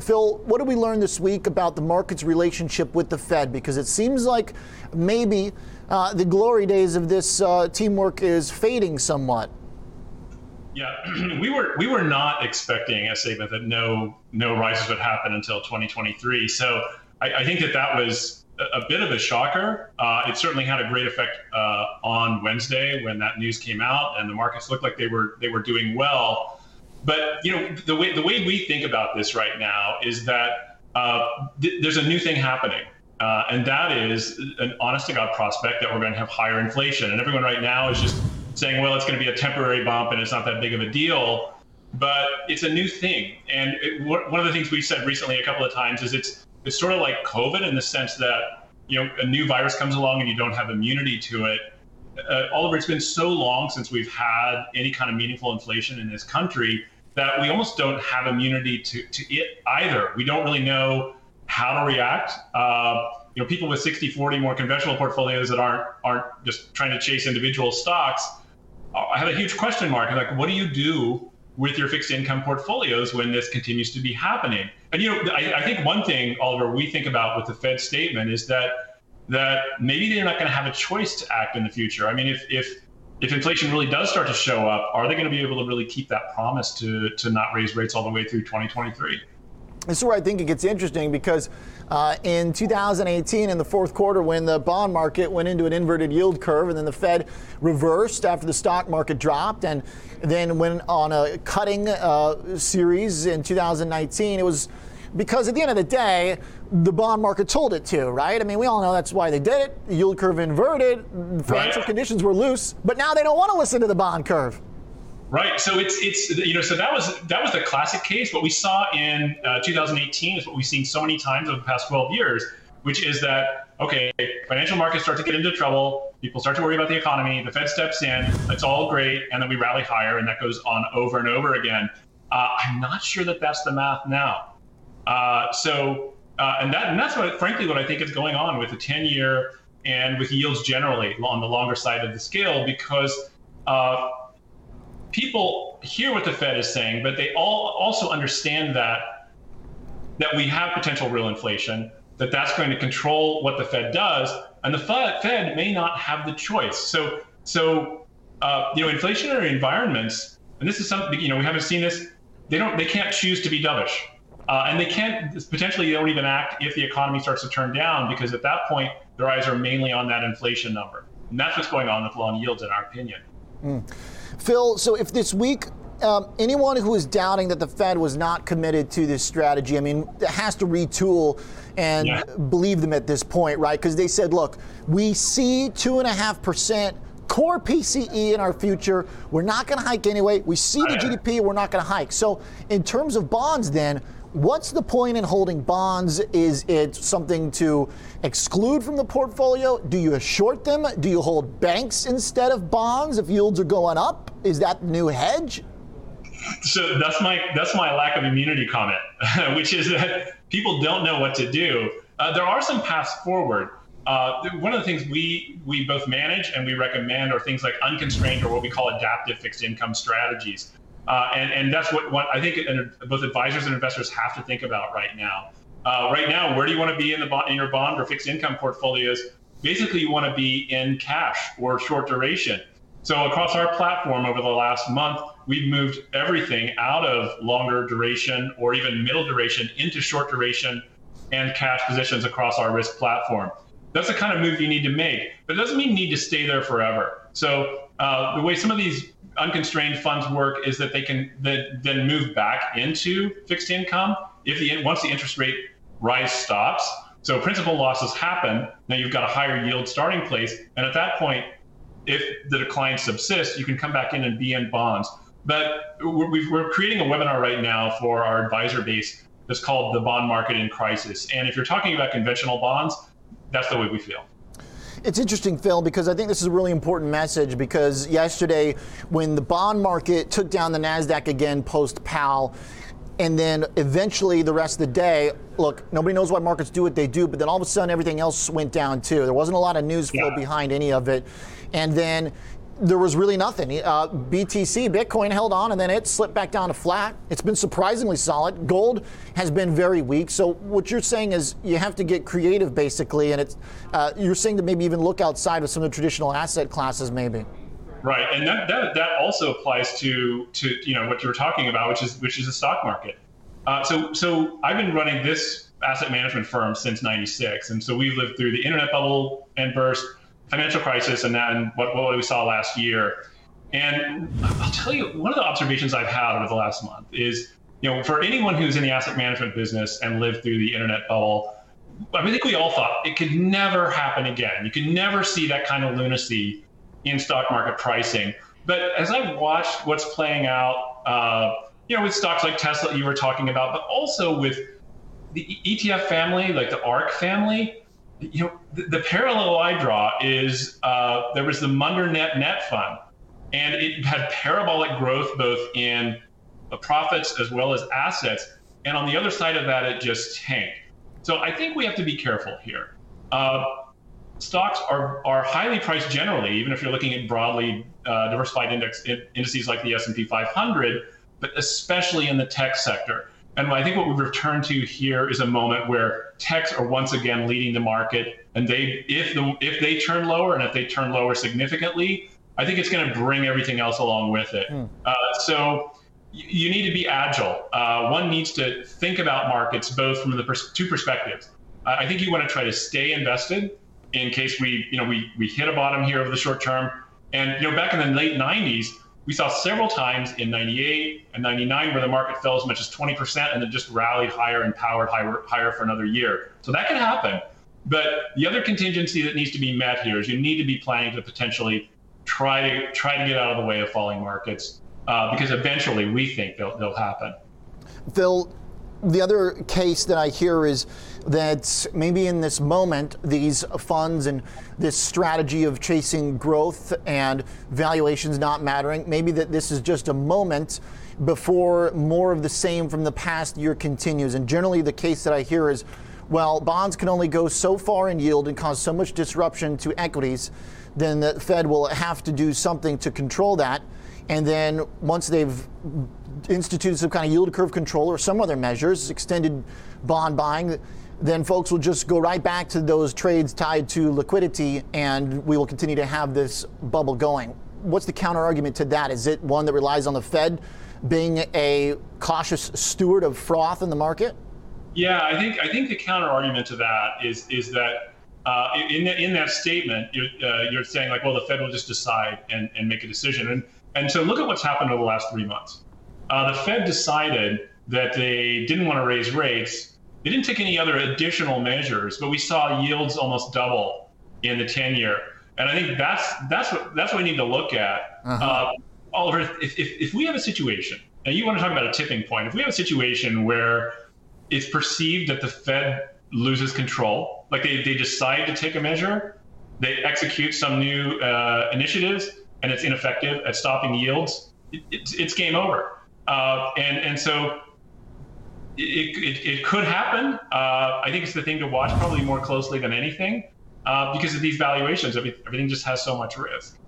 Phil, what did we learn this week about the market's relationship with the Fed? Because it seems like maybe uh, the glory days of this uh, teamwork is fading somewhat. Yeah, we were we were not expecting a statement that no no rises would happen until 2023. So I, I think that that was a, a bit of a shocker. Uh, it certainly had a great effect uh, on Wednesday when that news came out, and the markets looked like they were they were doing well. But you know the way the way we think about this right now is that uh, th- there's a new thing happening. Uh, and that is an honest to God prospect that we're going to have higher inflation. And everyone right now is just saying, well, it's going to be a temporary bump and it's not that big of a deal. But it's a new thing. And it, one of the things we've said recently a couple of times is it's, it's sort of like COVID in the sense that, you know, a new virus comes along and you don't have immunity to it. Uh, Oliver, it's been so long since we've had any kind of meaningful inflation in this country that we almost don't have immunity to, to it either. We don't really know how to react. Uh, you know, people with 60, 40 more conventional portfolios that aren't aren't just trying to chase individual stocks. Uh, I have a huge question mark. I'm Like, what do you do with your fixed income portfolios when this continues to be happening? And you know, I, I think one thing, Oliver, we think about with the Fed statement is that that maybe they're not going to have a choice to act in the future. I mean, if if if inflation really does start to show up, are they going to be able to really keep that promise to to not raise rates all the way through 2023? This is where I think it gets interesting because uh, in 2018, in the fourth quarter, when the bond market went into an inverted yield curve and then the Fed reversed after the stock market dropped and then went on a cutting uh, series in 2019, it was because at the end of the day, the bond market told it to, right? I mean, we all know that's why they did it. The yield curve inverted, financial right. conditions were loose, but now they don't want to listen to the bond curve. Right. So it's it's you know so that was that was the classic case. What we saw in uh, 2018 is what we've seen so many times over the past 12 years, which is that okay, financial markets start to get into trouble. People start to worry about the economy. The Fed steps in. It's all great, and then we rally higher, and that goes on over and over again. Uh, I'm not sure that that's the math now. Uh, so uh, and that and that's what frankly what I think is going on with the 10 year and with yields generally on the longer side of the scale because uh, people hear what the Fed is saying, but they all also understand that that we have potential real inflation, that that's going to control what the Fed does, and the Fed may not have the choice. So, so uh, you know, inflationary environments, and this is something you know we haven't seen this. They don't, they can't choose to be dovish, uh, and they can't potentially they don't even act if the economy starts to turn down because at that point their eyes are mainly on that inflation number, and that's what's going on with long yields, in our opinion. Mm. Phil, so if this week um, anyone who is doubting that the Fed was not committed to this strategy, I mean, has to retool and yeah. believe them at this point, right? Because they said, look, we see two and a half percent core PCE in our future. We're not going to hike anyway. We see the GDP, we're not going to hike. So, in terms of bonds, then, What's the point in holding bonds? Is it something to exclude from the portfolio? Do you short them? Do you hold banks instead of bonds if yields are going up? Is that the new hedge? So that's my that's my lack of immunity comment, which is that people don't know what to do. Uh, there are some paths forward. Uh, one of the things we we both manage and we recommend are things like unconstrained or what we call adaptive fixed income strategies. Uh, and, and that's what, what I think both advisors and investors have to think about right now. Uh, right now, where do you want to be in the bond, in your bond or fixed income portfolios? Basically, you want to be in cash or short duration. So across our platform over the last month, we've moved everything out of longer duration or even middle duration into short duration and cash positions across our risk platform. That's the kind of move you need to make, but it doesn't mean you need to stay there forever. So uh, the way some of these unconstrained funds work is that they can then move back into fixed income if the once the interest rate rise stops. So principal losses happen. Now you've got a higher yield starting place, and at that point, if the decline subsists, you can come back in and be in bonds. But we're creating a webinar right now for our advisor base that's called the bond market in crisis. And if you're talking about conventional bonds, that's the way we feel. It's interesting, Phil, because I think this is a really important message because yesterday, when the bond market took down the NASDAQ again post Powell, and then eventually the rest of the day, look, nobody knows why markets do what they do, but then all of a sudden everything else went down too. There wasn't a lot of news flow yeah. behind any of it. And then there was really nothing. Uh, BTC, Bitcoin held on and then it slipped back down to flat. It's been surprisingly solid. Gold has been very weak. So what you're saying is you have to get creative, basically, and it's uh, you're saying to maybe even look outside of some of the traditional asset classes, maybe. Right, and that, that, that also applies to to you know what you were talking about, which is which is the stock market. Uh, so so I've been running this asset management firm since '96, and so we've lived through the internet bubble and burst financial crisis and then what, what we saw last year. And I'll tell you, one of the observations I've had over the last month is, you know, for anyone who's in the asset management business and lived through the internet bubble, I, mean, I think we all thought it could never happen again. You could never see that kind of lunacy in stock market pricing. But as I've watched what's playing out, uh, you know, with stocks like Tesla you were talking about, but also with the ETF family, like the ARK family, you know, the, the, parallel I draw is uh, there was the Munder Net Net Fund, and it had parabolic growth both in the profits as well as assets. And on the other side of that, it just tanked. So I think we have to be careful here. Uh, stocks are, are highly priced generally, even if you're looking at broadly uh, diversified index indices like the S&P 500, but especially in the tech sector. And I think what we've returned to here is a moment where techs are once again leading the market, and they if the if they turn lower and if they turn lower significantly, I think it's going to bring everything else along with it. Mm. Uh, so you need to be agile. Uh, one needs to think about markets both from the pers- two perspectives. Uh, I think you want to try to stay invested in case we you know we we hit a bottom here over the short term. And you know back in the late 90s we saw several times in 98 and 99 where the market fell as much as 20% and then just rallied higher and powered higher, higher for another year. So that can happen. But the other contingency that needs to be met here is you need to be planning to potentially try to try to get out of the way of falling markets uh, because eventually we think they'll, they'll happen. Phil, the other case that I hear is that maybe in this moment, these funds and this strategy of chasing growth and valuations not mattering, maybe that this is just a moment before more of the same from the past year continues. And generally, the case that I hear is well, bonds can only go so far in yield and cause so much disruption to equities, then the Fed will have to do something to control that. And then once they've instituted some kind of yield curve control or some other measures, extended bond buying, then folks will just go right back to those trades tied to liquidity and we will continue to have this bubble going. What's the counter argument to that? Is it one that relies on the Fed being a cautious steward of froth in the market? Yeah, I think I think the counter argument to that is is that uh, in in that statement you're, uh, you're saying like, well, the Fed will just decide and, and make a decision, and and so look at what's happened over the last three months. Uh, the Fed decided that they didn't want to raise rates they didn't take any other additional measures, but we saw yields almost double in the 10 year. And I think that's that's what that's what we need to look at. Uh-huh. Uh, Oliver, if, if, if we have a situation, and you want to talk about a tipping point, if we have a situation where it's perceived that the Fed loses control, like they, they decide to take a measure, they execute some new uh, initiatives, and it's ineffective at stopping yields, it, it's, it's game over. Uh, and, and so it, it, it, could happen. Uh, I think it's the thing to watch probably more closely than anything uh, because of these valuations. Everything just has so much risk.